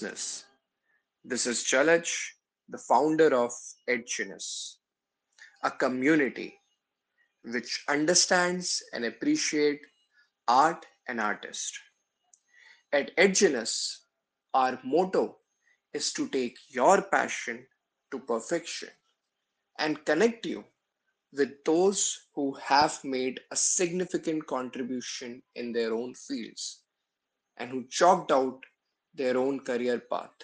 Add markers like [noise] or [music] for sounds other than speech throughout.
This is Jalaj, the founder of Edgeness, a community which understands and appreciate art and artists. At Edgeness, our motto is to take your passion to perfection and connect you with those who have made a significant contribution in their own fields and who chalked out their own career path.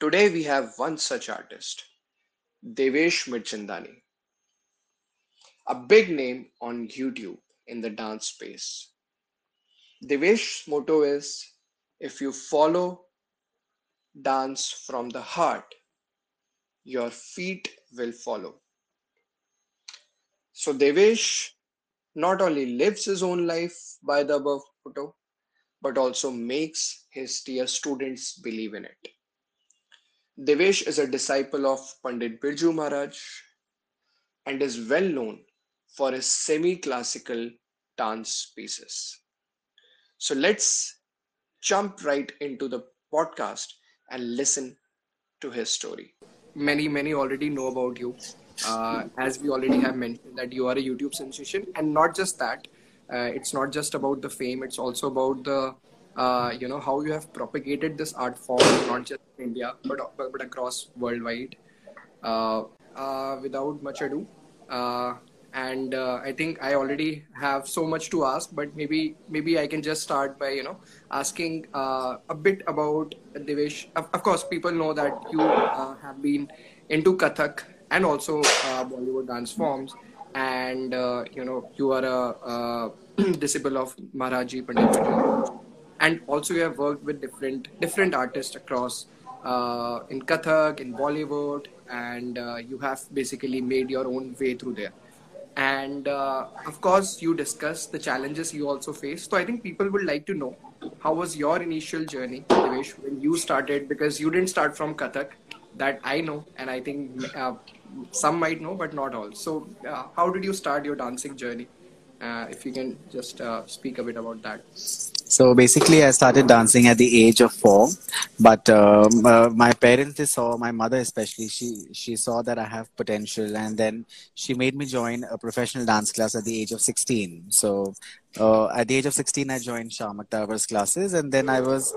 Today we have one such artist, Devesh Mirchandani, a big name on YouTube in the dance space. Devesh's motto is if you follow dance from the heart, your feet will follow. So Devesh not only lives his own life by the above motto, but also makes his dear students believe in it. Devesh is a disciple of Pandit Birju Maharaj and is well known for his semi classical dance pieces. So let's jump right into the podcast and listen to his story. Many, many already know about you. Uh, as we already have mentioned, that you are a YouTube sensation, and not just that, it's not just about the fame; it's also about the uh, you know how you have propagated this art form not just in India but but across worldwide. Uh, uh, without much ado, uh, and uh, I think I already have so much to ask, but maybe maybe I can just start by you know asking uh, a bit about Devesh. Of, of, course, people know that you uh, have been into Kathak and also uh, Bollywood dance forms, and uh, you know you are a, a [clears throat] disciple of Maharaji Pandit, and also you have worked with different different artists across uh, in Kathak, in Bollywood, and you have basically made your own way through there. And uh, of course you discuss the challenges you also face so i think people would like to know how was your initial journey Devesh, when you started? Because you didn't start from kathak that i know and i think uh, some might know but not all so uh, how did you start your dancing journey uh, if you can just uh, speak a bit about that so basically, I started dancing at the age of four, but um, uh, my parents saw, my mother especially, she she saw that I have potential, and then she made me join a professional dance class at the age of sixteen. So uh, at the age of sixteen, I joined Shamak Davar's classes, and then I was.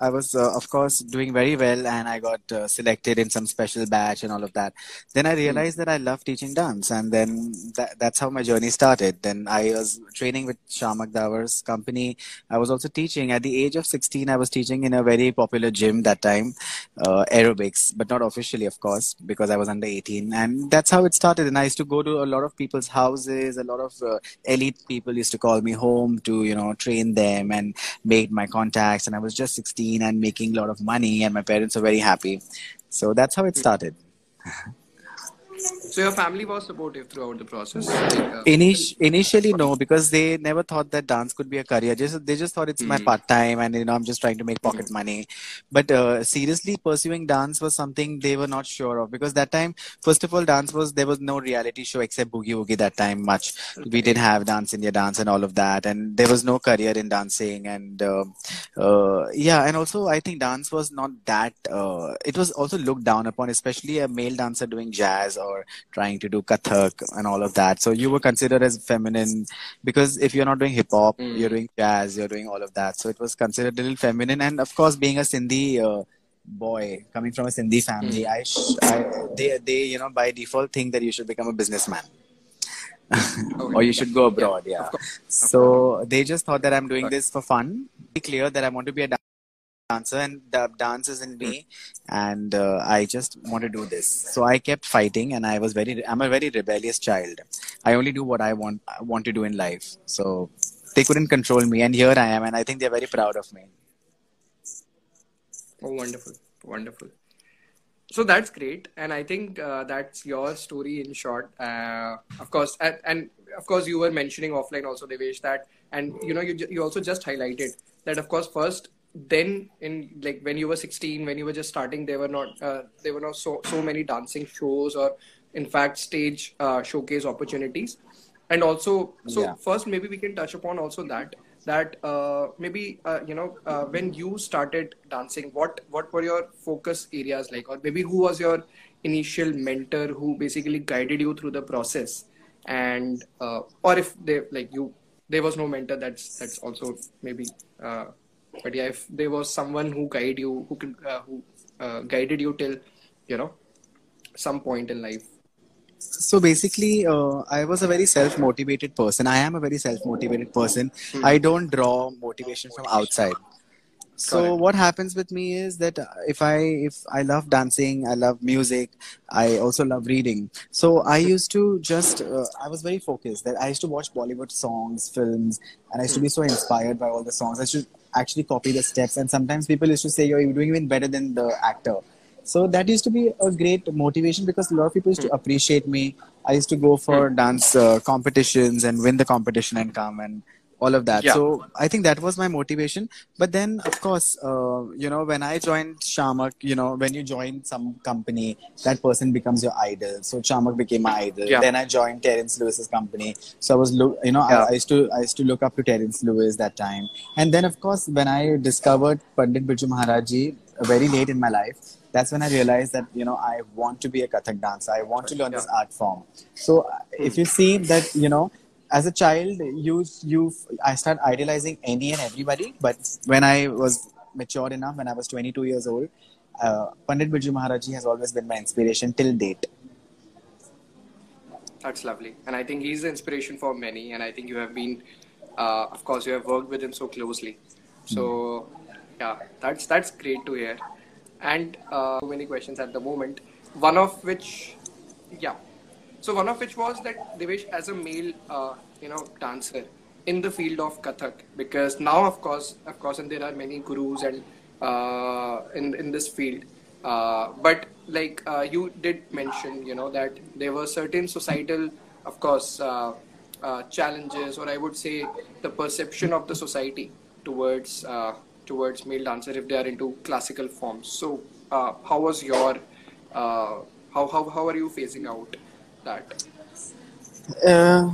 I was, uh, of course, doing very well, and I got uh, selected in some special batch and all of that. Then I realized mm. that I love teaching dance, and then that, that's how my journey started. Then I was training with Shamak Davar's company. I was also teaching. At the age of 16, I was teaching in a very popular gym that time, uh, aerobics, but not officially, of course, because I was under 18. And that's how it started. And I used to go to a lot of people's houses. A lot of uh, elite people used to call me home to, you know, train them and make my contacts. And I was just 16 and making a lot of money and my parents are very happy. So that's how it hmm. started [laughs] so your family was supportive throughout the process. Like, uh, initially, no, because they never thought that dance could be a career. Just they just thought it's mm. my hmm. part time, and you know I'm just trying to make pocket mm. money. But uh, seriously, pursuing dance was something they were not sure of because that time, first of all, dance was there was no reality show except Boogie Woogie that time much. Okay. We didn't have Dance India Dance and all of that, and there was no career in dancing. And uh, uh yeah, and also I think dance was not that. Uh, it was also looked down upon, especially a male dancer doing jazz or or trying to do kathak and all of that. So you were considered as feminine because if you're not doing hip hop, mm. you're doing jazz, you're doing all of that. So it was considered a little feminine. And of course, being a Sindhi uh, boy coming from a Sindhi family, mm. I, sh- I, they they you know by default think that you should become a businessman. [laughs] or you should go abroad, yeah. yeah. So they just thought that I'm doing this for fun. Be clear that I want to be a dancer and the dance is in me and uh, i just want to do this. So i kept fighting and i was very i'm a very rebellious child. I only do what i want I want to do in life. So they couldn't control me and here i am and i think they're very proud of me. Oh wonderful. Wonderful. So that's great. And i think uh, that's your story in short. Uh, of course and, and, of course you were mentioning offline also devesh that and you know you, you also just highlighted that of course first then in like when you were 16 when you were just starting there were not uh, there were not so so many dancing shows or in fact stage uh, showcase opportunities and also so yeah. first maybe we can touch upon also that that uh, maybe uh, you know uh, when you started dancing, what what were your focus areas like, or maybe who was your initial mentor who basically guided you through the process, and uh, or if they like you, there was no mentor. That's that's also maybe. Uh, but yeah, if there was someone who guided you, who could uh, who guided you till you know some point in life. So basically uh, i was a very self motivated person. I am a very self motivated person. Hmm. i don't draw motivation from outside. So what happens with me is that if i if i love dancing i love music i also love reading. So i used to just uh, i was very focused. That i used to watch bollywood songs films and i used to be so inspired by all the songs. I should actually copy the steps and sometimes people used to say you're doing even better than the actor so that used to be a great motivation because a lot of people used to appreciate me. I used to go for hmm. dance uh, competitions and win the competition and come and all of that. Yeah. So I think that was my motivation. But then, of course, uh, you know, when I joined Shamak, you know, when you join some company, that person becomes your idol. So Shamak became my idol. Yeah. Then I joined Terence Lewis's company. So I was, look, you know, yeah. I, I, used to I used to look up to Terence Lewis that time. And then, of course, when I discovered Pandit Birju Maharajji very late in my life, that's when I realized that you know I want to be a Kathak dancer. I want to learn yeah. this art form. So uh, if you see that you know as a child you you I start idealizing any and everybody. But when I was mature enough, when I was 22 years old, uh, Pandit Birju Maharajji has always been my inspiration till date. That's lovely, and I think he's the inspiration for many. And I think you have been, uh, of course, you have worked with him so closely. So, yeah, that's that's great to hear and uh, many questions at the moment. One of which, yeah. So one of which was that Devesh, as a male, uh, you know, dancer in the field of Kathak, because now, of course, of course, and there are many gurus and uh, in in this field. Uh, but like uh, you did mention, you know, that there were certain societal, of course, uh, uh, challenges, or I would say the perception of the society towards towards male dancer if they are into classical forms. So, how was your how how how are you phasing out that? Uh,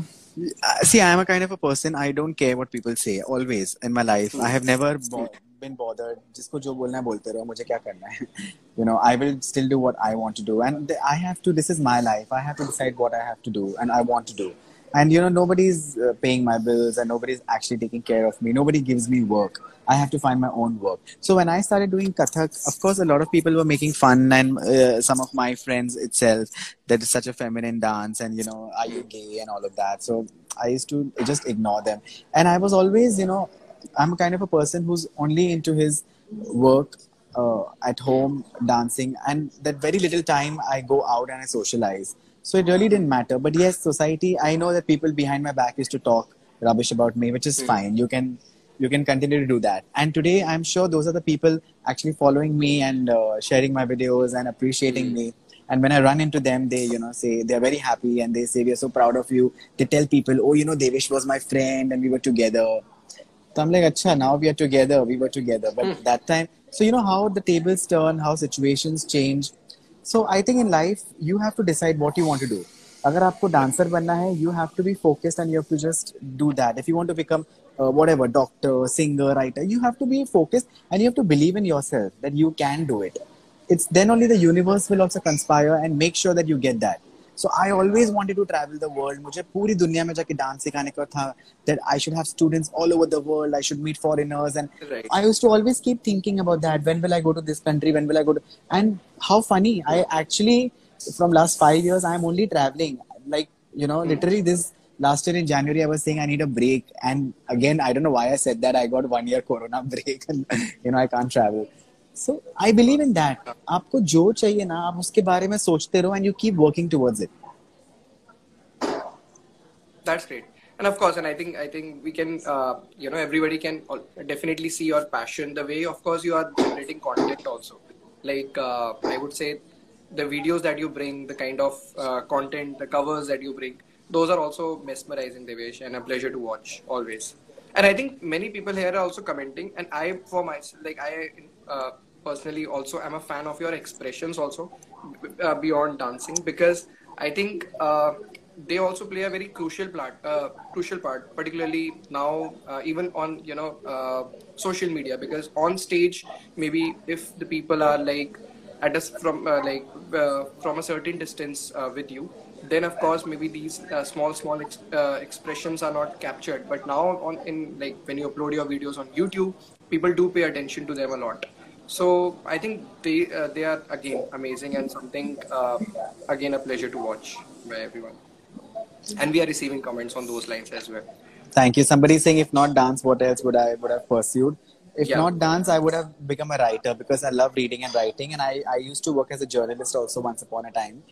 see, I am a kind of a person. I don't care what people say. Always in my life, I have never bo- been bothered. जिसको जो बोलना है बोलते रहो मुझे क्या करना है you know I will still do what I want to do and I have to this is my life I have to decide what I have to do and I want to do and you know nobody's uh, paying my bills and nobody's actually taking care of me. Nobody gives me work. I have to find my own work. So when i started doing kathak of course a lot of people were making fun and uh, some of my friends itself that is such a feminine dance and you know are you gay and all of that. So i used to just ignore them. And i was always you know i'm a kind of a person who's only into his work uh, at home dancing. And that very little time i go out and i socialize so it really didn't matter. But yes, society, I know that people behind my back used to talk rubbish about me, which is mm. fine. You can you can continue to do that. And today, I'm sure those are the people actually following me and uh, sharing my videos and appreciating mm. me. And when I run into them, they, you know, say they're very happy and they say, we're so proud of you. They tell people, oh, you know, Devesh was my friend and we were together. So I'm like, acha, now we are together. We were together. But mm. that time, so you know how the tables turn, how situations change. So I think in life you have to decide what you want to do अगर आपको dancer बनना है you have to be focused and you have to just do that if you want to become whatever doctor singer writer you have to be focused and you have to believe in yourself that you can do it it's then only the universe will also conspire and make sure that you get that so I always wanted to travel the world. मुझे पूरी दुनिया में जाके dance सिखाने का था that I should have students all over the world. I should meet foreigners and right. I used to always keep thinking about that. When will I go to this country? When will I go to? And how funny! I actually from last five years I'm only traveling. Like you know, mm. literally this last year in January I was saying I need a break, and again I don't know why I said that. I got one year Corona break, and you know I can't travel. So I believe in that आपको जो चाहिए ना आप उसके बारे में सोचते रहो and you keep working towards it that's great and of course and i think i think we can uh, you know everybody can definitely see your passion the way of course you are generating content also like uh, i would say the videos that you bring the kind of uh, content the covers that you bring those are also mesmerizing devesh and a pleasure to watch always and i think many people here are also commenting and i for myself like i uh, personally also am a fan of your expressions also uh, beyond dancing because I think uh, they also play a very crucial part, uh, crucial part, particularly now, uh, even on you know uh, social media, because on stage, maybe if the people are like at us from uh, like uh, from a certain distance uh, with you, then of course maybe these small small ex- expressions are not captured. But now on in like when you upload your videos on YouTube, people do pay attention to them a lot. So I think they they are again amazing and something again a pleasure to watch by everyone. And we are receiving comments on those lines as well. Thank you. Somebody saying if not dance what else would i would have pursued? If yeah. not dance i would have become a writer because i love reading and writing and i, I used to work as a journalist also once upon a time.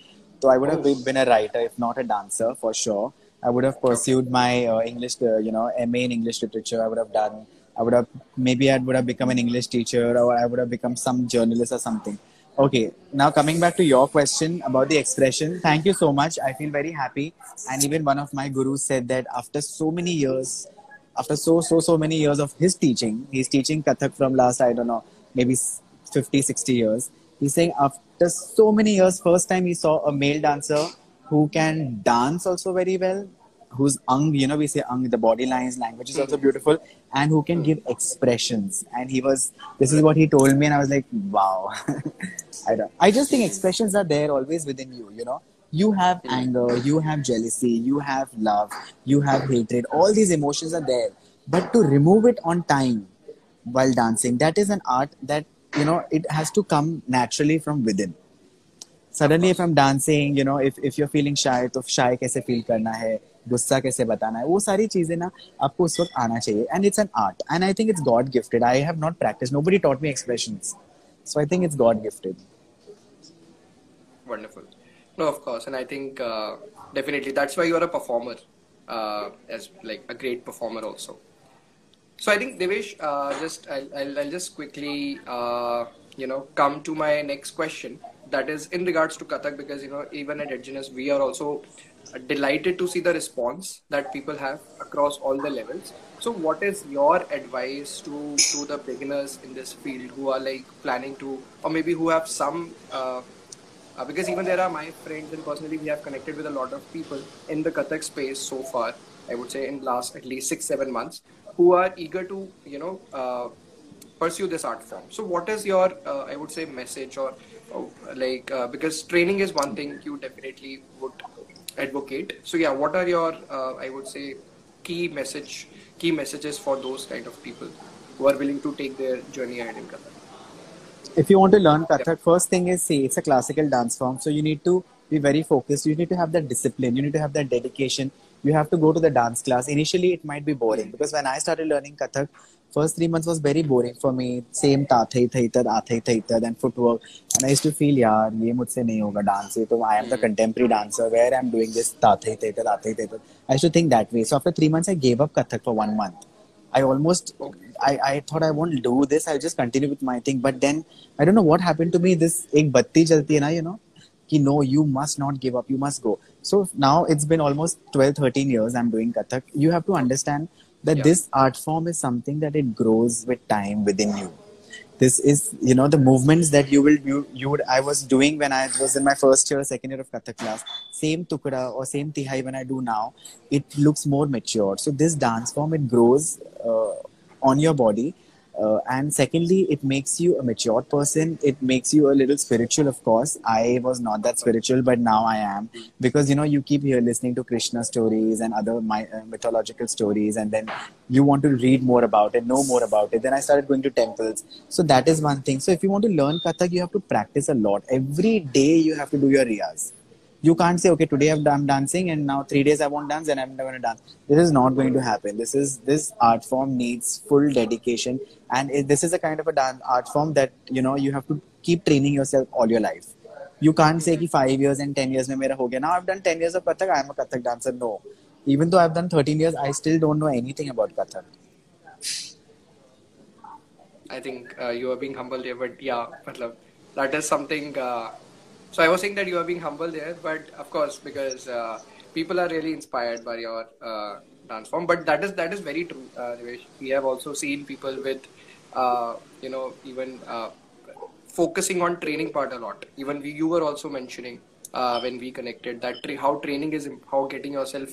So i would have oh. been a writer if not a dancer for sure. I would have pursued my uh, english uh, you know ma in english literature. I would have done i would have maybe i would have become an english teacher or i would have become some journalist or something Okay, now coming back to your question about the expression, thank you so much. I feel very happy. And even one of my gurus said that after so many years, after so, so, so many years of his teaching, he's teaching Kathak from last, I don't know, maybe 50, 60 years. He's saying after so many years, first time he saw a male dancer who can dance also very well, who's ang you know we say ang the body lines language is also mm-hmm. beautiful and who can mm. give expressions. And he was this is what he told me and i was like wow. [laughs] I don't i just think expressions are there always within you you know. You have mm. anger you have jealousy you have love you have hatred all these emotions are there. But to remove it on time while dancing that is an art that you know it has to come naturally from within. Suddenly if i'm dancing you know if if you're feeling shy to shy kaise feel karna hai? गुस्सा कैसे बताना है वो सारी चीजें ना आपको उस वक्त आना चाहिए and it's an art and I think it's God gifted I have not practice no buddy taught me expressions so i think it's god gifted wonderful. No, of course, and I think uh, definitely that's why you are a performer, uh, as like a great performer also. So I think Devesh, uh, just I'll, I'll, I'll, just quickly uh, you know come to my next question. That is in regards to Kathak because you know even at Edginess we are also delighted to see the response that people have across all the levels. So, what is your advice to to the beginners in this field who are like planning to, or maybe who have some uh, uh, because even there are my friends and personally we have connected with a lot of people in the Kathak space so far. I would say in last at least six seven months who are eager to you know uh, pursue this art form. So what is your uh, I would say message or, or like uh, because training is one thing you definitely would advocate. So yeah, what are your uh, I would say key message key messages for those kind of people who are willing to take their journey ahead in Kathak? if you want to learn Kathak, first thing is see it's a classical dance form, so you need to be very focused. You need to have that discipline. You need to have that dedication. You have to go to the dance class. Initially, it might be boring because when I started learning Kathak, first three months was very boring for me. Same ta thai thai tad thai thai tad and footwork, and I used to feel yaar ye mujhse nahi hoga dance. So I am the hmm. contemporary dancer where I'm doing this ta thai thai tad thai thai. I used to think that way. So after three months, I gave up Kathak for one month. I almost I, I thought I won't do this. I'll just continue with my thing. But then I don't know what happened to me. This ek batti jalti hai na, you know. Ki no, you must not give up. You must go. So now it's been almost 12, 13 years I'm doing Kathak. You have to understand that yeah. this art form is something that it grows with time within you this is you know the movements that you will you, you would I was doing when I was in my first year second year of Kathak class same tukda or same tihai when I do now it looks more mature so this dance form it grows uh, on your body uh, and secondly it makes you a mature person. It makes you a little spiritual of course. I was not that spiritual but now i am. Because you know you keep here listening to krishna stories and other my, uh, mythological stories and then you want to read more about it know more about it. Then i started going to temples. So that is one thing. So if you want to learn kathak you have to practice a lot. Every day you have to do your riyaz you can't say okay today i'm dancing and now three days i won't dance and i'm never going to dance. This is not going to happen. This is this art form needs full dedication and it, this is a kind of a dance art form that you know you have to keep training yourself all your life. You can't say ki 5 years and 10 years mein mera ho now i've done 10 years of kathak i'm a kathak dancer. No. Even though i've done 13 years i still don't know anything about kathak. I think uh, you are being humble here but yeah matlab, that is something uh, so I was saying that you are being humble there, but of course, because uh, people are really inspired by your uh, dance form. But that is that is very true, uh, We have also seen people with, uh, you know, even uh, focusing on training part a lot. Even we, you were also mentioning uh, when we connected that tra- how training is how getting yourself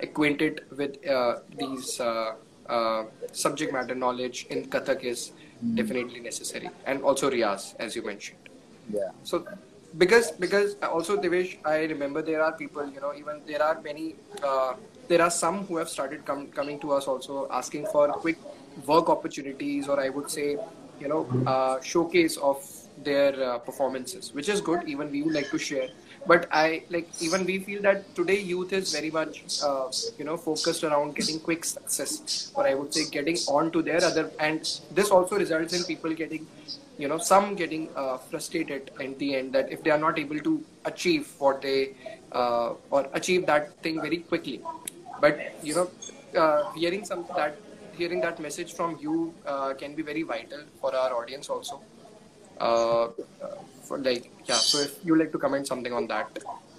acquainted with uh, these uh, uh, subject matter knowledge in Kathak is definitely necessary, and also Riyaz, as you mentioned. Yeah. So because because also Devesh, I remember there are people, you know, even there are many, uh, there are some who have started com- coming to us also asking for quick work opportunities, or I would say, you know, uh, showcase of their uh, performances, which is good. Even we would like to share. But I like even we feel that today youth is very much uh, you know focused around getting quick success, or I would say getting on to their other, and this also results in people getting you know some getting uh, frustrated at the end that if they are not able to achieve what they uh, or achieve that thing very quickly. But you know uh, hearing some that hearing that message from you uh, can be very vital for our audience also. Uh, for like yeah so if you like to comment something on that.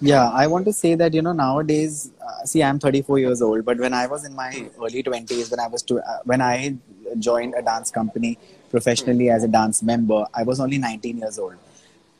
Yeah, I want to say that you know nowadays. Uh, see, I'm 34 years old, but when I was in my early 20s, when I was to, uh, when I joined a dance company professionally as a dance member, I was only 19 years old.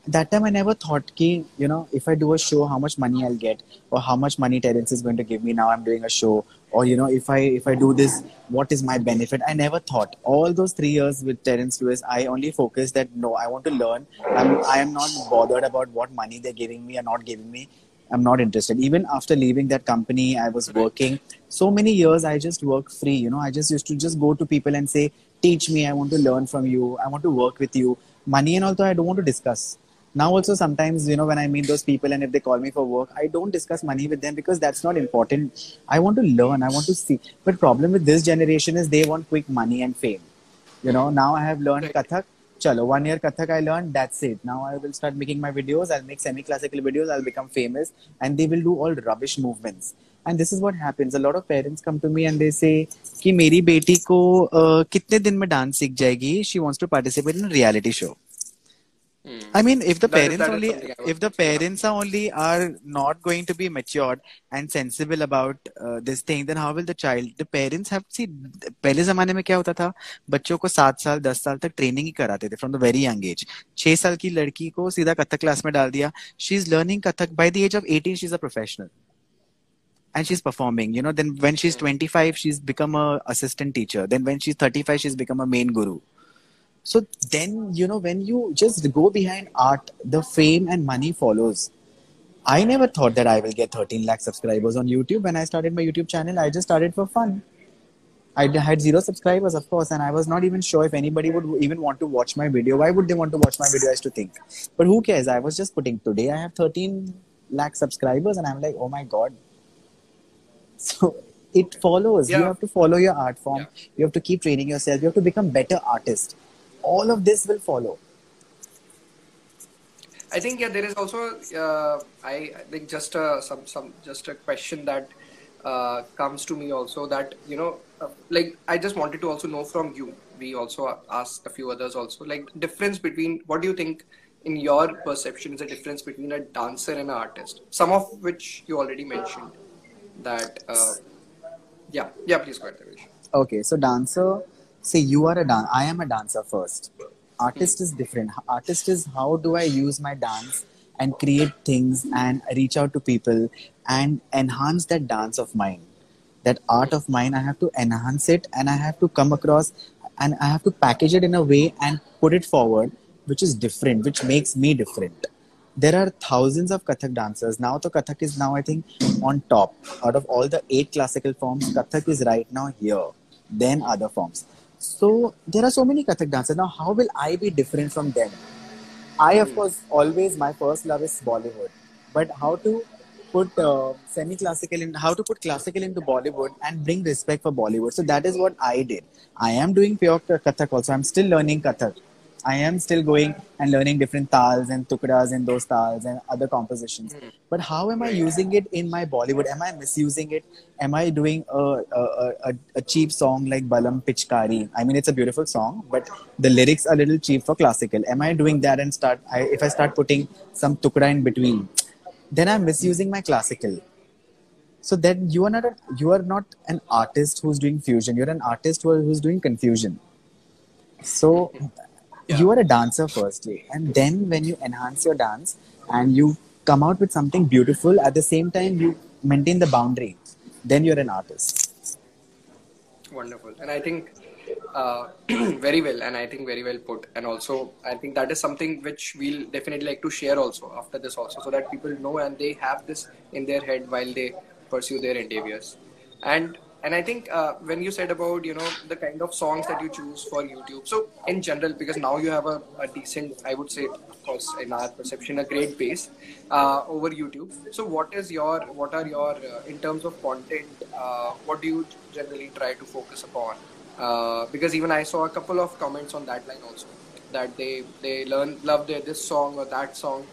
That time, I never thought, ki, you know, if I do a show, how much money I'll get, or how much money Terence is going to give me. Now I'm doing a show, or you know, if I if I do this, what is my benefit? I never thought. All those three years with Terence Lewis, I only focused that no, I want to learn. I'm I am not bothered about what money they're giving me or not giving me. I'm not interested. Even after leaving that company, I was working so many years. I just work free. You know, I just used to just go to people and say, "Teach me. I want to learn from you. I want to work with you." Money and also, I don't want to discuss. Now also sometimes you know when I meet those people and if they call me for work, I don't discuss money with them because that's not important. I want to learn. I want to see. But problem with this generation is they want quick money and fame. You know, now I have learned Right. Kathak. Chalo, one year Kathak I learned, that's it. Now I will start making my videos, I'll make semi classical videos, I'll become famous, and they will do all rubbish movements. And this is what happens. A lot of parents come to me and they say कि मेरी बेटी को uh, कितने दिन में dance सीख जाएगी she wants to participate in a reality show. I mean, if the That is- parents that is only, something I was if the thinking parents are only are not going to be matured and sensible about uh, this thing, then how will the child? The parents have see. पहले जमाने में क्या होता था बच्चों को सात साल दस साल तक ट्रेनिंग ही कराते थे from the very young age छह साल की लड़की को सीधा कथक क्लास में डाल दिया she is learning Kathak by the age of 18 she is a professional and she's performing you know then when she's hmm. 25 she's become a assistant teacher then when she's 35 she's become a main guru so then you know when you just go behind art the fame and money follows i never thought that i will get 13 lakh subscribers on youtube when i started my youtube channel i just started for fun i had zero subscribers, of course, and I was not even sure if anybody would even want to watch my video. Why would they want to watch my video? I used to think, but who cares? I was just putting today. I have 13 lakh subscribers, and I'm like, oh my god. So it follows. You have to follow your art form. Yeah. You have to keep training yourself. You have to become better artist. All of this will follow. I think yeah, there is also uh, I, I think just a some some just a question that uh, comes to me also that you know uh, like I just wanted to also know from you. We also asked a few others also like difference between what do you think in your perception is the difference between a dancer and an artist. Some of which you already mentioned that uh, yeah yeah please go ahead Devesh. Okay, so dancer, say you are a dan. I am a dancer first. Artist is different. Artist is how do I use my dance and create things and reach out to people and enhance that dance of mine, that art of mine. I have to enhance it and I have to come across and I have to package it in a way and put it forward, which is different, which makes me different. There are thousands of Kathak dancers. Now, the Kathak is now, I think, on top. Out of all the eight classical forms, Kathak is right now here, then other forms. So, there are so many Kathak dancers. Now, how will I be different from them? I, of course, always, my first love is Bollywood. But how to put uh, semi-classical in, how to put classical into Bollywood and bring respect for Bollywood. So that is what I did. I am doing pure Kathak also. I'm still learning Kathak. I am still going and learning different tals and tukras and those tals and other compositions. Hmm. But how am I using it in my Bollywood? Am I misusing it? Am I doing a, a, a, a cheap song like Balam Pichkari? I mean, it's a beautiful song, but the lyrics are a little cheap for classical. Am I doing that and start? I, if I start putting some tukra in between, then I'm misusing my classical. So then you are not a, you are not an artist who's doing fusion. You're an artist who who's doing confusion. So you are a dancer firstly, and then when you enhance your dance and you come out with something beautiful at the same time you maintain the boundary then you're an artist. Wonderful. And i think uh, [clears throat] very well and i think very well put. And also i think that is something which we'll definitely like to share also after this also so that people know and they have this in their head while they pursue their endeavors. And and i think uh, when you said about you know the kind of songs that you choose for youtube so in general because now you have a, a decent i would say of course in our perception a great base uh, over youtube. So what is your what are your uh, in terms of content uh, what do you generally try to focus upon? Uh, because even i saw a couple of comments on that line also that they they learn love their this song or that song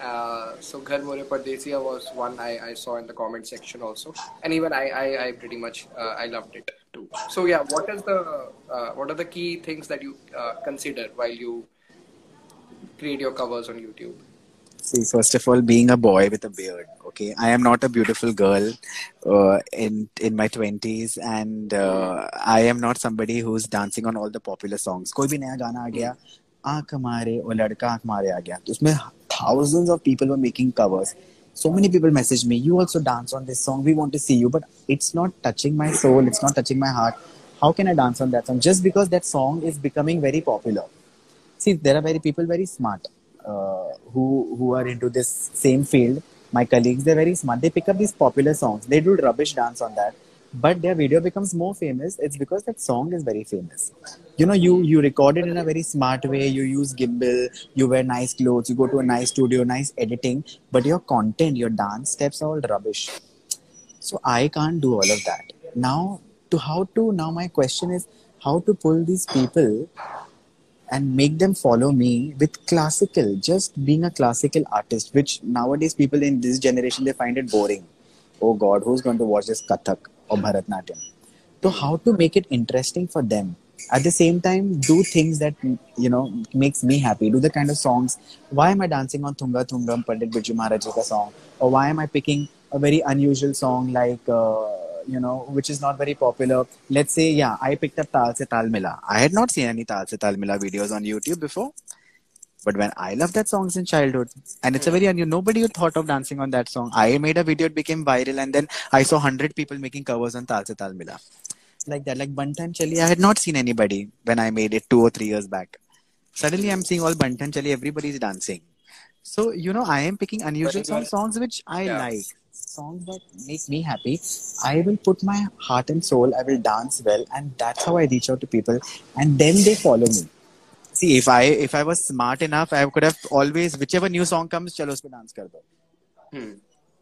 uh, so Ghar More Pardesiya was one I, I saw in the comment section also, and even I I, I pretty much uh, I loved it too. So yeah, what is the uh, what are the key things that you uh, consider while you create your covers on YouTube? See, first of all, being a boy with a beard. Okay, I am not a beautiful girl uh, in in my twenties, and uh, I am not somebody who's dancing on all the popular songs. कोई भी नया गाना आ गया, आंख मारे वो लड़का आंख मारे आ गया तो उसमें thousands of people were making covers. So many people messaged me, you also dance on this song, we want to see you, but it's not touching my soul, it's not touching my heart. How can I dance on that song? Just because that song is becoming very popular. See, there are very people very smart uh, who who are into this same field. My colleagues, they're very smart. They pick up these popular songs. They do rubbish dance on that but their video becomes more famous it's because that song is very famous. You know you you record it in a very smart way you use gimbal you wear nice clothes you go to a nice studio nice editing but your content your dance steps are all rubbish. So i can't do all of that. Now to how to now my question is how to pull these people and make them follow me with classical just being a classical artist which nowadays people in this generation they find it boring. Oh god who's going to watch this kathak or Bharatnatyam. So how to make it interesting for them? At the same time, do things that you know makes me happy. Do the kind of songs. Why am I dancing on Thunga Thungam Pandit Birju Maharaj ka song? Or why am I picking a very unusual song like uh, you know which is not very popular? Let's say yeah, I picked up Tal Se Tal Mila. I had not seen any Tal Se Tal Mila videos on YouTube before. But when I loved that song in childhood, and it's a very unusual, nobody thought of dancing on that song. I made a video, it became viral, and then I saw 100 people making covers on Tal Se Tal Mila. Like that, like Bantan Chali, I had not seen anybody when I made it two or three years back. Suddenly I'm seeing all Bantan Chali, everybody's dancing. So, you know, I am picking unusual songs, songs which I yeah. like, songs that make me happy. I will put my heart and soul, I will dance well, and that's how I reach out to people, and then they follow me see if I if I was smart enough, I could have always whichever new song comes, chalo us dance kar do. Hmm.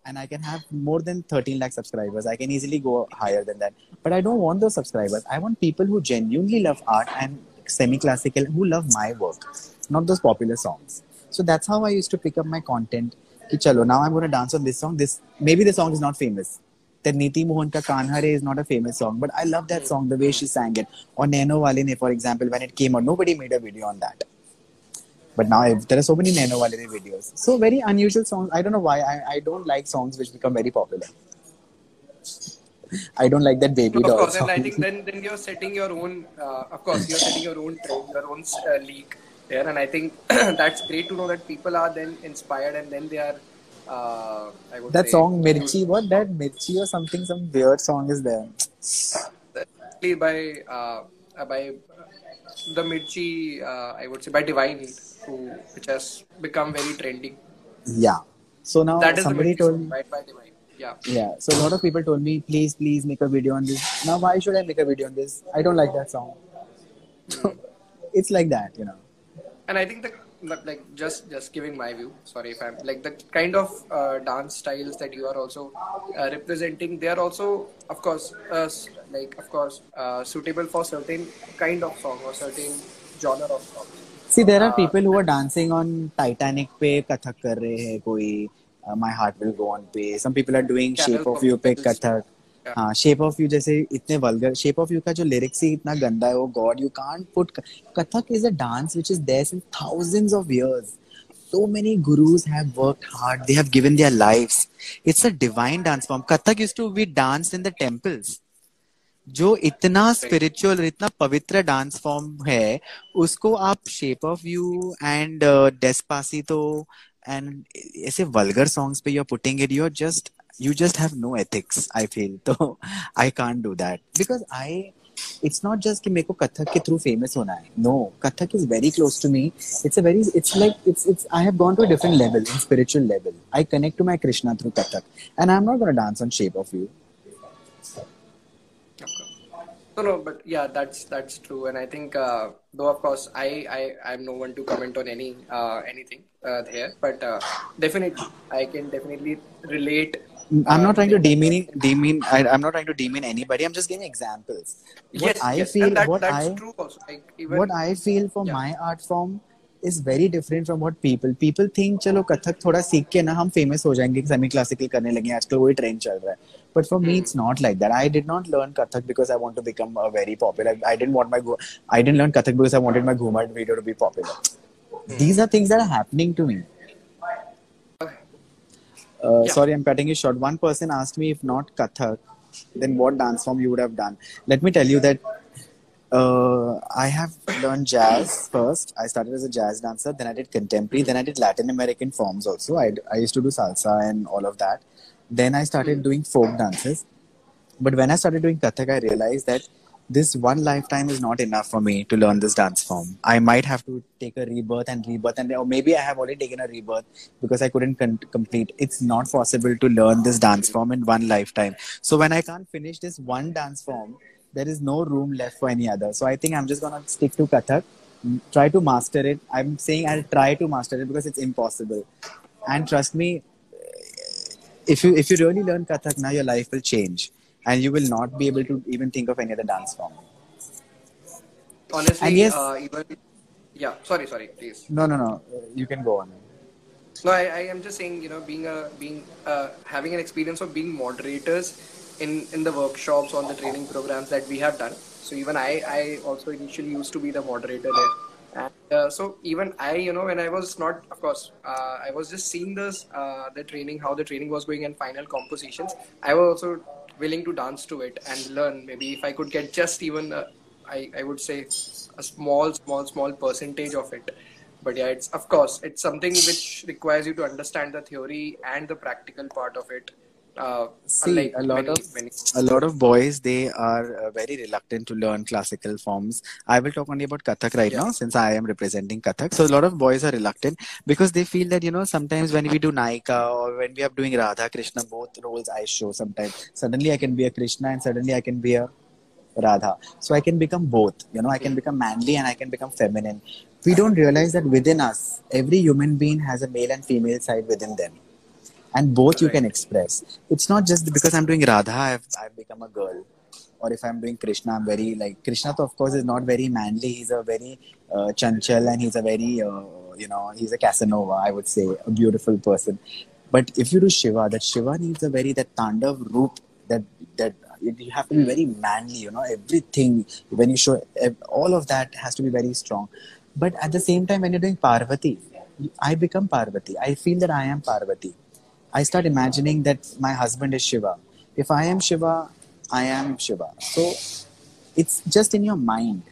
And I can have more than 13 lakh subscribers. I can easily go higher than that. But I don't want those subscribers. I want people who genuinely love art and semi-classical who love my work, not those popular songs. So that's how I used to pick up my content. Ki chalo, now I'm going to dance on this song. This maybe the song is not famous that Neeti Mohan ka Kanhare is not a famous song, but I love that song, the way she sang it. Or Naino Wale Ne, for example, when it came out, nobody made a video on that. But now there are so many Naino Wale Ne videos. So very unusual songs. I don't know why. I, I don't like songs which become very popular. I don't like that baby no, doll. Of course, and I think then, then you're setting your own, uh, of course, you're setting your own trend, your own uh, league there. And I think [clears throat] that's great to know that people are then inspired and then they are uh, that song Mirchi, what that Mirchi or something, some weird song is there. By uh, by the Mirchi, uh, I would say by Divine who which has become very trendy. Yeah. So now that is somebody told me. By, by Divine. Yeah. Yeah. So a lot of people told me, please, please make a video on this. Now, why should I make a video on this? I don't like that song. Mm. [laughs] it's like that, you know. And I think the but like just just giving my view. Sorry if i'm like the kind of uh, dance styles that you are also uh, representing they are also of course uh, like of course uh, suitable for certain kind of song or certain genre of song. See there are uh, people who are dancing on titanic pe kathak kar rahe hai koi uh, my heart will go on pe. Some people are doing shape of you pe kathak हाँ shape of you जैसे इतने vulgar shape of you का जो lyrics ही इतना गंदा है वो God you can't put Kathak is a dance which is there since thousands of years so many gurus have worked hard they have given their lives it's a divine dance form kathak used to be danced in the temples जो इतना spiritual इतना पवित्र dance form है उसको आप shape of you and Despacito and ऐसे vulgar songs पे you're putting it, you're just you just have no ethics. I feel [laughs] so I can't do that because I. It's not just कि मेरे को कथक के through famous होना है. No, Kathak is very close to me. It's a very, it's like it's it's. I have gone to a different level, in spiritual level. I connect to my Krishna through Kathak, and I'm not gonna dance on Shape of You. No, no, but yeah, that's that's true, and I think uh, though of course I I I'm no one to comment on any uh, anything uh, there, but uh, definitely I can definitely relate. I'm not uh, trying to demean demean. I, I'm not trying to demean anybody. I'm just giving examples. What Yes, I yes, feel, and that, what that's I true also. Like even what I feel for Yeah. my art form is very different from what people people think चलो कथक थोड़ा सीख के ना हम famous हो जाएंगे semi classical करने लगे आजकल वही ट्रेंड चल रहा है but for me Hmm. it's not like that I did not learn Kathak because I want to become a very popular I didn't want my Gu- I didn't learn Kathak because I wanted my Ghumar video to be popular Hmm. these are things that are happening to me uh, yeah. sorry I'm cutting you short one person asked me if not Kathak then what dance form you would have done let me tell you that uh, I have learned jazz first. I started as a jazz dancer, then I did contemporary, then I did Latin American forms also. I, I used to do salsa and all of that. Then I started doing folk dances. But when I started doing Kathak, I realized that this one lifetime is not enough for me to learn this dance form. I might have to take a rebirth and rebirth, and or maybe I have already taken a rebirth because I couldn't con- complete. It's not possible to learn this dance form in one lifetime. So when I can't finish this one dance form, there is no room left for any other. So I think I'm just gonna stick to Kathak, mm, try to master it. I'm saying I'll try to master it because it's impossible. And trust me, if you if you really learn Kathak now, your life will change, and you will not be able to even think of any other dance form. honestly, And yes- uh, even yeah. Sorry, sorry, please. No, no, no. You can go on. No, I, I am just saying, you know, being a being uh, having an experience of being moderators in in the workshops on the training programs that we have done. So even I I also initially used to be the moderator there, and uh, so even I, you know, when I was not, of course, uh, I was just seeing this uh, the training, how the training was going and final compositions. I was also willing to dance to it and learn. Maybe if I could get just even, uh, I I would say, a small small small percentage of it but yeah it's of course it's something which requires you to understand the theory and the practical part of it uh, See, a lot many, of many a lot of boys they are uh, very reluctant to learn classical forms. I will talk only about Kathak right Yeah. now since I am representing Kathak. So a lot of boys are reluctant because they feel that you know sometimes when we do Naika or when we are doing Radha Krishna, both roles I show sometimes. Suddenly I can be a Krishna and suddenly I can be a Radha. So I can become both. You know, I can become manly and I can become feminine. We don't realize that within us, every human being has a male and female side within them. And both you can express. It's not just because I'm doing Radha, I've, I've become a girl. Or if I'm doing Krishna, I'm very like Krishna. Of course, is not very manly. He's a very uh, chanchal and he's a very, uh, you know, he's a Casanova. I would say a beautiful person. But if you do Shiva, that Shiva needs a very that Tandav roop that that you have to be very manly. You know, everything when you show all of that has to be very strong. But at the same time, when you're doing Parvati, I become Parvati. I feel that I am Parvati. I start imagining that my husband is Shiva. If I am Shiva, I am Shiva. So it's just in your mind.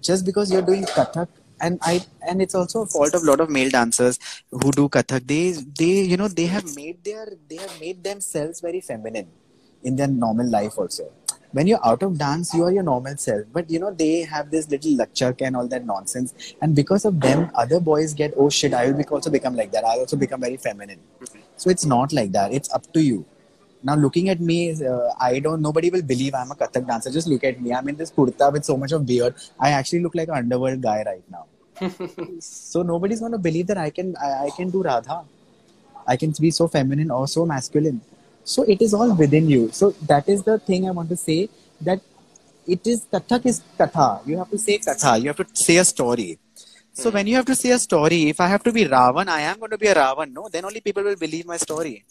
Just because you're doing Kathak, and I and it's also a fault of a lot of male dancers who do Kathak. They they you know they have made their they have made themselves very feminine in their normal life also. When you're out of dance, you are your normal self. But you know, they have this little lachak and all that nonsense. And because of them, other boys get, oh shit, I will also become like that. I'll also become very feminine. So it's not like that. It's up to you. Now, looking at me, uh, I don't, nobody will believe I'm a Kathak dancer. Just look at me. I'm in this kurta with so much of beard. I actually look like an underworld guy right now. [laughs] so nobody's going to believe that I can, I, I can do Radha. I can be so feminine or so masculine. So it is all within you. So that is the thing I want to say that it is Kathak is Katha. You have to say Katha. You have to say a story. So when you have to say a story, if I have to be Ravan, I am going to be a Ravan. No, then only people will believe my story.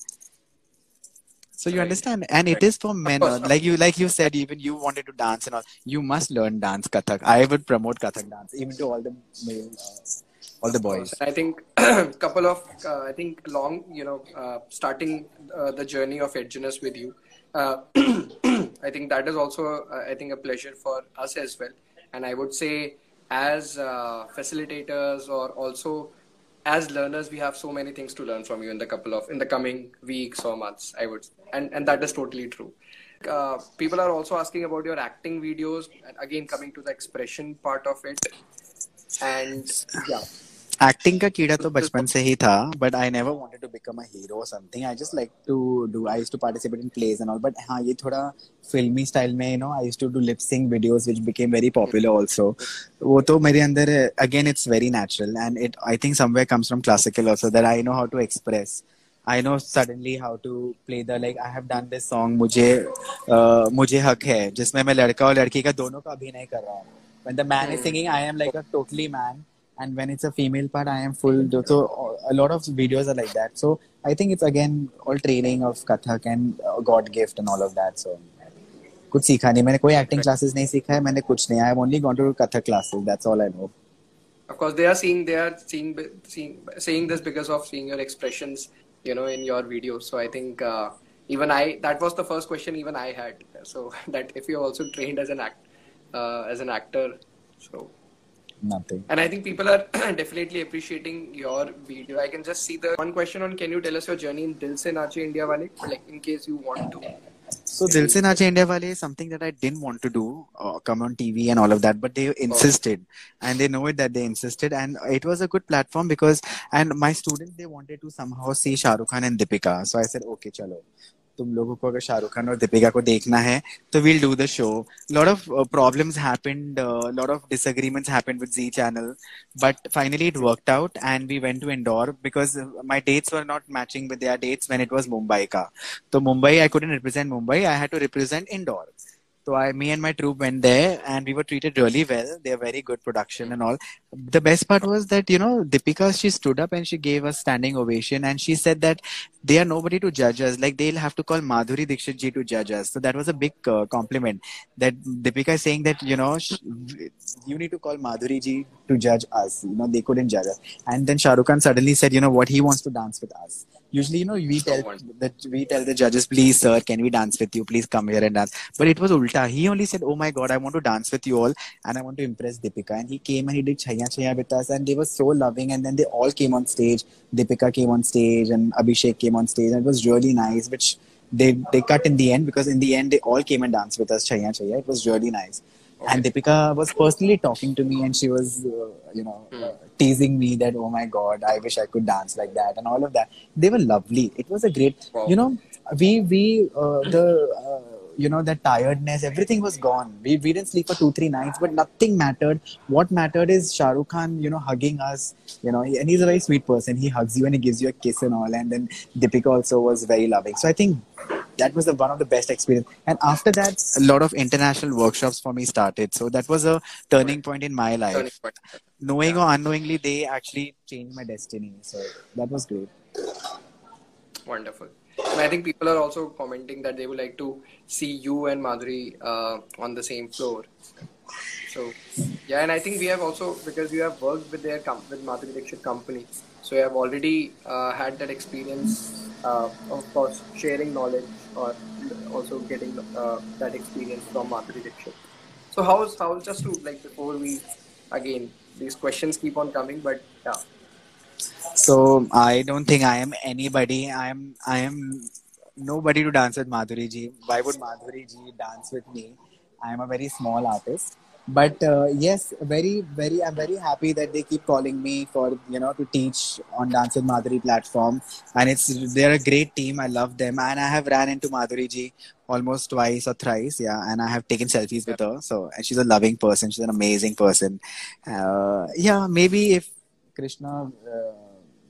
So you Right. understand, and it Right. is for men. course, Like you, like you said, even you wanted to dance and all. You must learn dance Kathak. I would promote Kathak dance, even to all the male, uh, all the boys. I think [clears throat] couple of uh, I think long you know uh, starting uh, the journey of edginess with you. Uh, [clears throat] I think that is also uh, I think a pleasure for us as well. And I would say as uh, facilitators or also as learners we have so many things to learn from you in the couple of in the coming weeks or months i would and and that is totally true. Uh, people are also asking about your acting videos and again coming to the expression part of it. And yeah acting का कीड़ा तो [laughs] बचपन से ही था but I never wanted to become a hero और something I just like to do I used to participate in plays and all but हाँ ये थोड़ा फिल्मी स्टाइल में you know I used to do lip sync videos which became very popular also वो तो मेरे अंदर again it's very natural and it I think somewhere comes from classical also that I know how to express I know suddenly how to play the like I have done this song मुझे uh, मुझे हक है जिसमें मैं लड़का और लड़की का दोनों का अभिनय कर रहा हूँ. When the man is singing I am like a totally man. and when it's a female part i am full so a lot of videos are like that so i think it's again all training of kathak and uh, god gift and all of that so कुछ सीखा नहीं मैंने कोई acting classes नहीं सीखा है मैंने कुछ नहीं I have only gone to Kathak classes that's all I know of course they are seeing they are seeing seeing saying this because of seeing your expressions you know in your videos so i think uh, even i that was the first question even i had so [laughs] that if you're also trained as an act uh, as an actor so nothing. And I think people are [clears throat] definitely appreciating your video. I can just see the one question on can you tell us your journey in Dil Se Naache India Wale? Like in case you want to. So Dil Se Naache India Wale is something that I didn't want to do, uh, come on TV and all of that, but they insisted, oh. and they know it that they insisted, and it was a good platform because, and my students they wanted to somehow see Shah Rukh Khan and Deepika, so I said okay, chalo. तुम लोगों को अगर शाहरुख खान और दीपिका को देखना है तो we'll do the show lot of problem lot of disagreements with Zee channel but finally it work out and we went to Indore because my dates were not matching with dates when it was Mumbai का तो Mumbai I couldn't represent Mumbai I had to represent Indore So I, me and my troupe went there, and we were treated really well. They're very good production and all. The best part was that you know Deepika, she stood up and she gave us standing ovation, and she said that they are nobody to judge us. Like they'll have to call Madhuri Dixit ji to judge us. So that was a big uh, compliment. That Deepika is saying that you know you need to call Madhuri ji to judge us. You know they couldn't judge us. And then Shahrukh Khan suddenly said, you know what, he wants to dance with us usually you know we tell that we tell the judges please sir can we dance with you? Please come here and dance. But it was ulta. He only said oh my god i want to dance with you all and i want to impress deepika. And he came and he did Chaiyya Chaiyya with us and they were so loving and then they all came on stage. Deepika came on stage and abhishek came on stage and it was really nice which they they cut in the end because in the end they all came and danced with us Chaiyya Chaiyya it was really nice Okay. And Deepika was personally talking to me, and she was, uh, you know, mm. uh, teasing me that, oh my god, I wish I could dance like that, and all of that. They were lovely. It was a great, wow. you know, we we uh, the uh, you know that tiredness, everything was gone. We we didn't sleep for two three nights, but nothing mattered. What mattered is Shah Rukh Khan, you know, hugging us, you know, and he's a very sweet person. He hugs you and he gives you a kiss and all, and then Deepika also was very loving. So I think that was the, one of the best experience. And after that, a lot of international workshops for me started. So that was a turning point in my life. Knowing yeah. or unknowingly, they actually changed my destiny. So that was great. Wonderful. And I think people are also commenting that they would like to see you and Madhuri uh, on the same floor. So yeah, and I think we have also because you have worked with their com- with Madhuri Dixit company, so you have already uh, had that experience uh, of course sharing knowledge or also getting uh, that experience from Madhuri Dixit. So how's how just to like before we again these questions keep on coming, but yeah. So I don't think I am anybody. I am I am nobody to dance with Madhuri ji. Why would Madhuri ji dance with me? I am a very small artist but uh, yes very very i'm very happy that they keep calling me for you know to teach on dance with madhuri platform. And it's they're a great team. I love them. And i have ran into madhuri ji almost twice or thrice yeah. And i have taken selfies with her. So and she's a loving person. She's an amazing person. Uh, yeah maybe if krishna uh,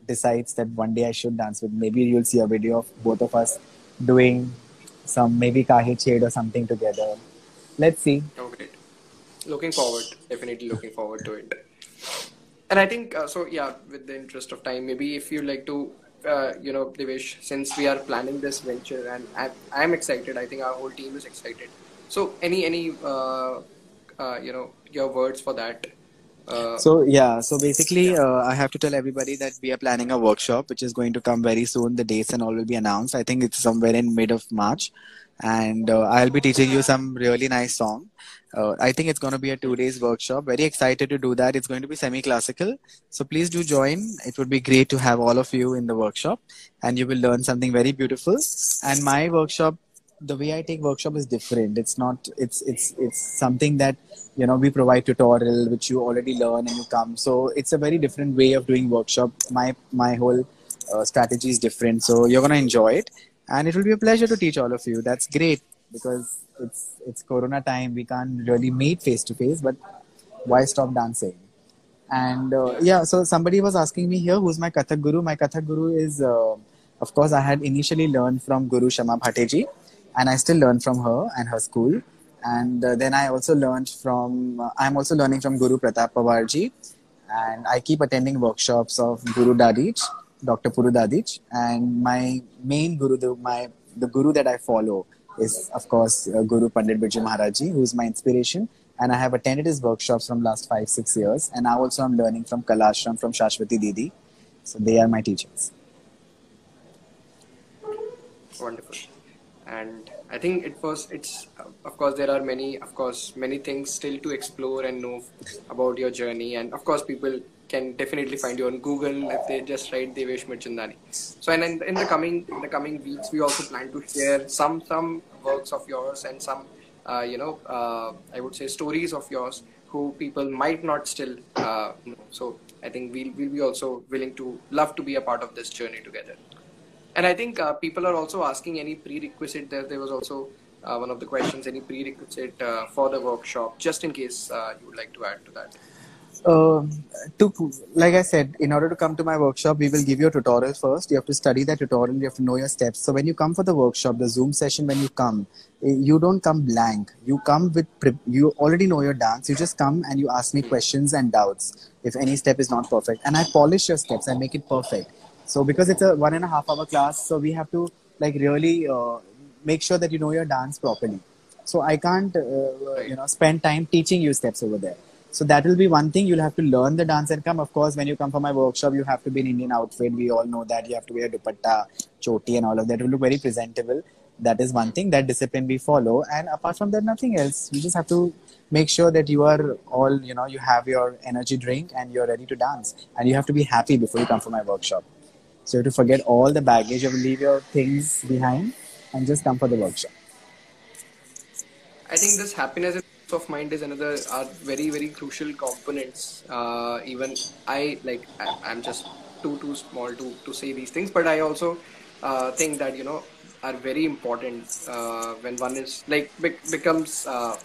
decides that one day i should dance with maybe you'll see a video of both of us doing some maybe kahe chhed or something together. Let's see. Okay looking forward definitely looking forward to it. And i think uh, so yeah with the interest of time maybe if you like to uh, you know Devesh, since we are planning this venture and I, i'm excited i think our whole team is excited. So any any uh, uh you know your words for that? Uh, so yeah so basically uh, i have to tell everybody that we are planning a workshop which is going to come very soon the dates and all will be announced. I think it's somewhere in mid of march and uh, I'll be teaching you some really nice song. Uh, I think it's going to be a two days workshop. Very excited to do that. It's going to be semi classical. So please do join. It would be great to have all of you in the workshop and you will learn something very beautiful. And my workshop, the way I take workshop is different. It's not, it's, it's, it's something that, you know, we provide tutorial, which you already learn and you come. So it's a very different way of doing workshop. My, my whole uh, strategy is different. So you're going to enjoy it and it will be a pleasure to teach all of you. That's great because it's it's Corona time. We can't really meet face to face, but why stop dancing? And uh, yeah, so somebody was asking me here, who's my Kathak guru? My Kathak guru is, uh, of course, I had initially learned from Guru Shama Bhateji, and I still learn from her and her school. And uh, then I also learned from, uh, I'm also learning from Guru Pratap Pawarji, and I keep attending workshops of Guru Dadich, Dr. Puru Dadich, and my main guru, the, my the guru that I follow is of course uh, Guru Pandit Birju Maharaji, who is my inspiration. And I have attended his workshops from last five, six years. And now also I'm learning from Kalashram, from Shashwati Didi. So they are my teachers. Wonderful. And I think it was, it's, of course, there are many, of course, many things still to explore and know about your journey. And of course, people can definitely find you on Google if they just write Devesh Mirchandani. So, and in, in the coming in the coming weeks, we also plan to share some some works of yours and some, uh, you know, uh, I would say stories of yours who people might not still uh, know. So, I think we'll we'll be also willing to love to be a part of this journey together. And I think uh, people are also asking any prerequisite. There, there was also uh, one of the questions, any prerequisite uh, for the workshop, just in case you would like to add to that. Uh, to like I said, in order to come to my workshop, we will give you a tutorial first. You have to study that tutorial. You have to know your steps. So when you come for the workshop, the Zoom session, when you come, eh, you don't come blank. You come with you already know your dance. You just come and you ask me questions and doubts if any step is not perfect, and I polish your steps. I make it perfect. So because it's a one and a half hour class, so we have to like really uh, make sure that you know your dance properly. So I can't uh, you know spend time teaching you steps over there. So that will be one thing. You'll have to learn the dance and come. Of course, when you come for my workshop, you have to be in Indian outfit. We all know that you have to wear dupatta, choti, and all of that. It will look very presentable. That is one thing. That discipline we follow. And apart from that, nothing else. You just have to make sure that you are all, you know, you have your energy drink and you're ready to dance. And you have to be happy before you come for my workshop. So you have to forget all the baggage. You have to leave your things behind and just come for the workshop. I think this happiness is of mind is another are very very crucial components. Uh, even I like I, am just too too small to to say these things, but I also uh, think that you know are very important uh, when one is like be- becomes uh,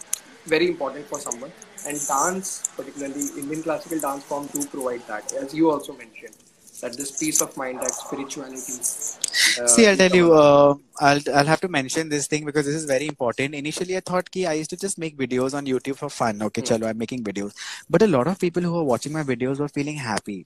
very important for someone. And dance, particularly Indian classical dance form, do provide that, as you also mentioned that this peace of mind, that spirituality. Uh, See, I'll tell you, uh, I'll I'll have to mention this thing because this is very important. Initially, I thought ki I used to just make videos on YouTube for fun. Okay, mm. chalo, I'm making videos. But a lot of people who are watching my videos were feeling happy.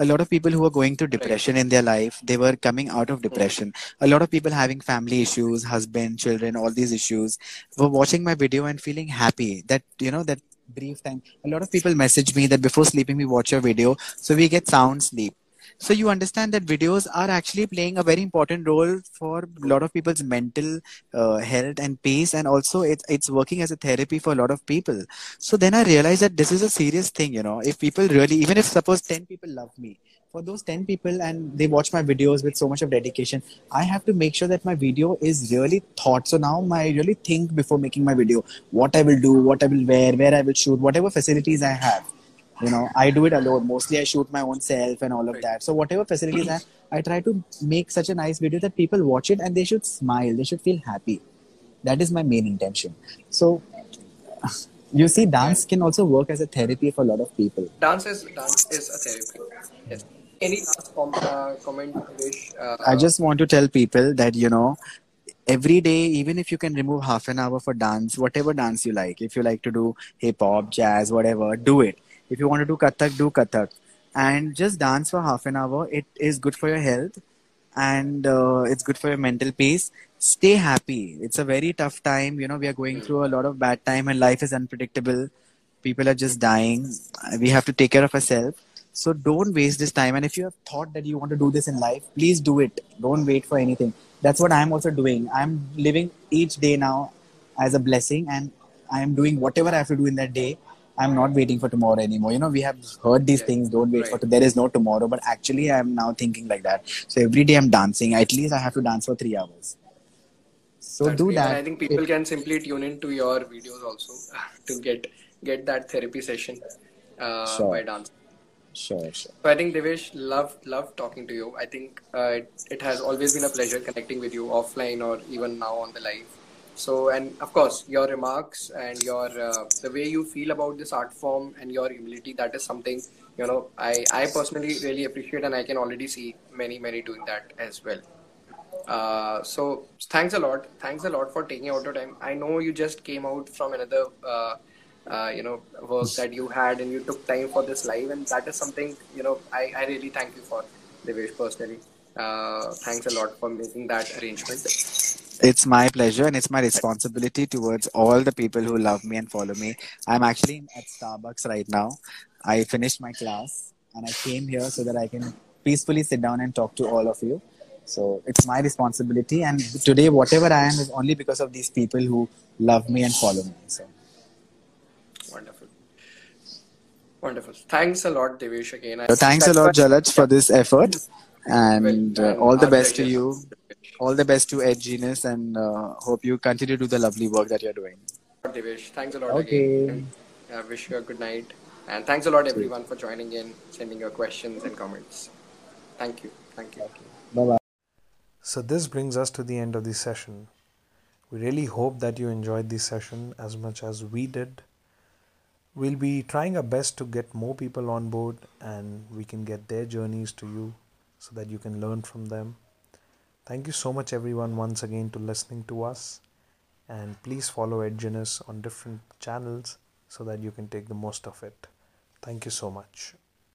A lot of people who were going through depression right. in their life, they were coming out of depression. Mm. A lot of people having family issues, husband, children, all these issues, were watching my video and feeling happy. That you know that brief time. A lot of people message me that before sleeping we watch your video, so we get sound sleep so you understand that videos are actually playing a very important role for a lot of people's mental uh, health and peace and also it, it's working as a therapy for a lot of people. So then i realized that this is a serious thing you know. If people really even if suppose 10 people love me for those 10 people and they watch my videos with so much of dedication i have to make sure that my video is really thought. So now i really think before making my video what i will do what i will wear where i will shoot whatever facilities i have you know i do it alone. Mostly i shoot my own self and all of that. So whatever facilities i have i try to make such a nice video that people watch it and they should smile. They should feel happy. That is my main intention. So you see dance can also work as a therapy for a lot of people. Dance is dance is a therapy. Yes. Any last com- uh, comment uh, i just want to tell people that you know every day even if you can remove half an hour for dance whatever dance you like if you like to do hip hop jazz whatever do it if you want to do Kathak, do Kathak. And just dance for half an hour. It is good for your health and uh, it's good for your mental peace. Stay happy. It's a very tough time. You know, we are going through a lot of bad time and life is unpredictable. People are just dying. We have to take care of ourselves. So don't waste this time. And if you have thought that you want to do this in life, please do it. Don't wait for anything. that's what i'm also doing i'm living each day now as a blessing and i am doing whatever i have to do in that day i'm not waiting for tomorrow anymore you know we have heard these things don't wait for right. there is no tomorrow but actually i'm now thinking like that so every day i'm dancing at least i have to dance for three hours so That's do great. And I think people can simply tune into your videos also [laughs] to get get that therapy session uh, sure by dancing. sure sure So I think Devesh, love love talking to you. I think uh, it, it has always been a pleasure connecting with you offline or even now on the live. So and of course your remarks and your uh, the way you feel about this art form and your humility that is something you know I I personally really appreciate and I can already see many many doing that as well. Uh, so thanks a lot. Thanks a lot for taking out your time. I know you just came out from another, uh, uh, you know, work that you had, and you took time for this live, and that is something you know I, I really thank you for, Devesh personally. Uh, thanks a lot for making that arrangement. It's my pleasure and it's my responsibility towards all the people who love me and follow me. I'm actually at Starbucks right now. I finished my class and I came here so that I can peacefully sit down and talk to all of you. So it's my responsibility. And today, whatever I am is only because of these people who love me and follow me. So Wonderful, wonderful. Thanks a lot, Devesh. Again, I so thanks a lot. Jalaj, for this effort. And uh, all the best to you. All the best to Ed Genius and uh, hope you continue to do the lovely work that you're doing. Devesh. Thanks a lot Okay. again. I wish you a good night. And thanks a lot, everyone, for joining in, sending your questions and comments. Thank you. Thank you. Bye bye. So, this brings us to the end of the session. We really hope that you enjoyed this session as much as we did. We'll be trying our best to get more people on board and we can get their journeys to you so that you can learn from them. Thank you so much, everyone, once again, to listening to us. And please follow Edginess on different channels so that you can take the most of it. Thank you so much.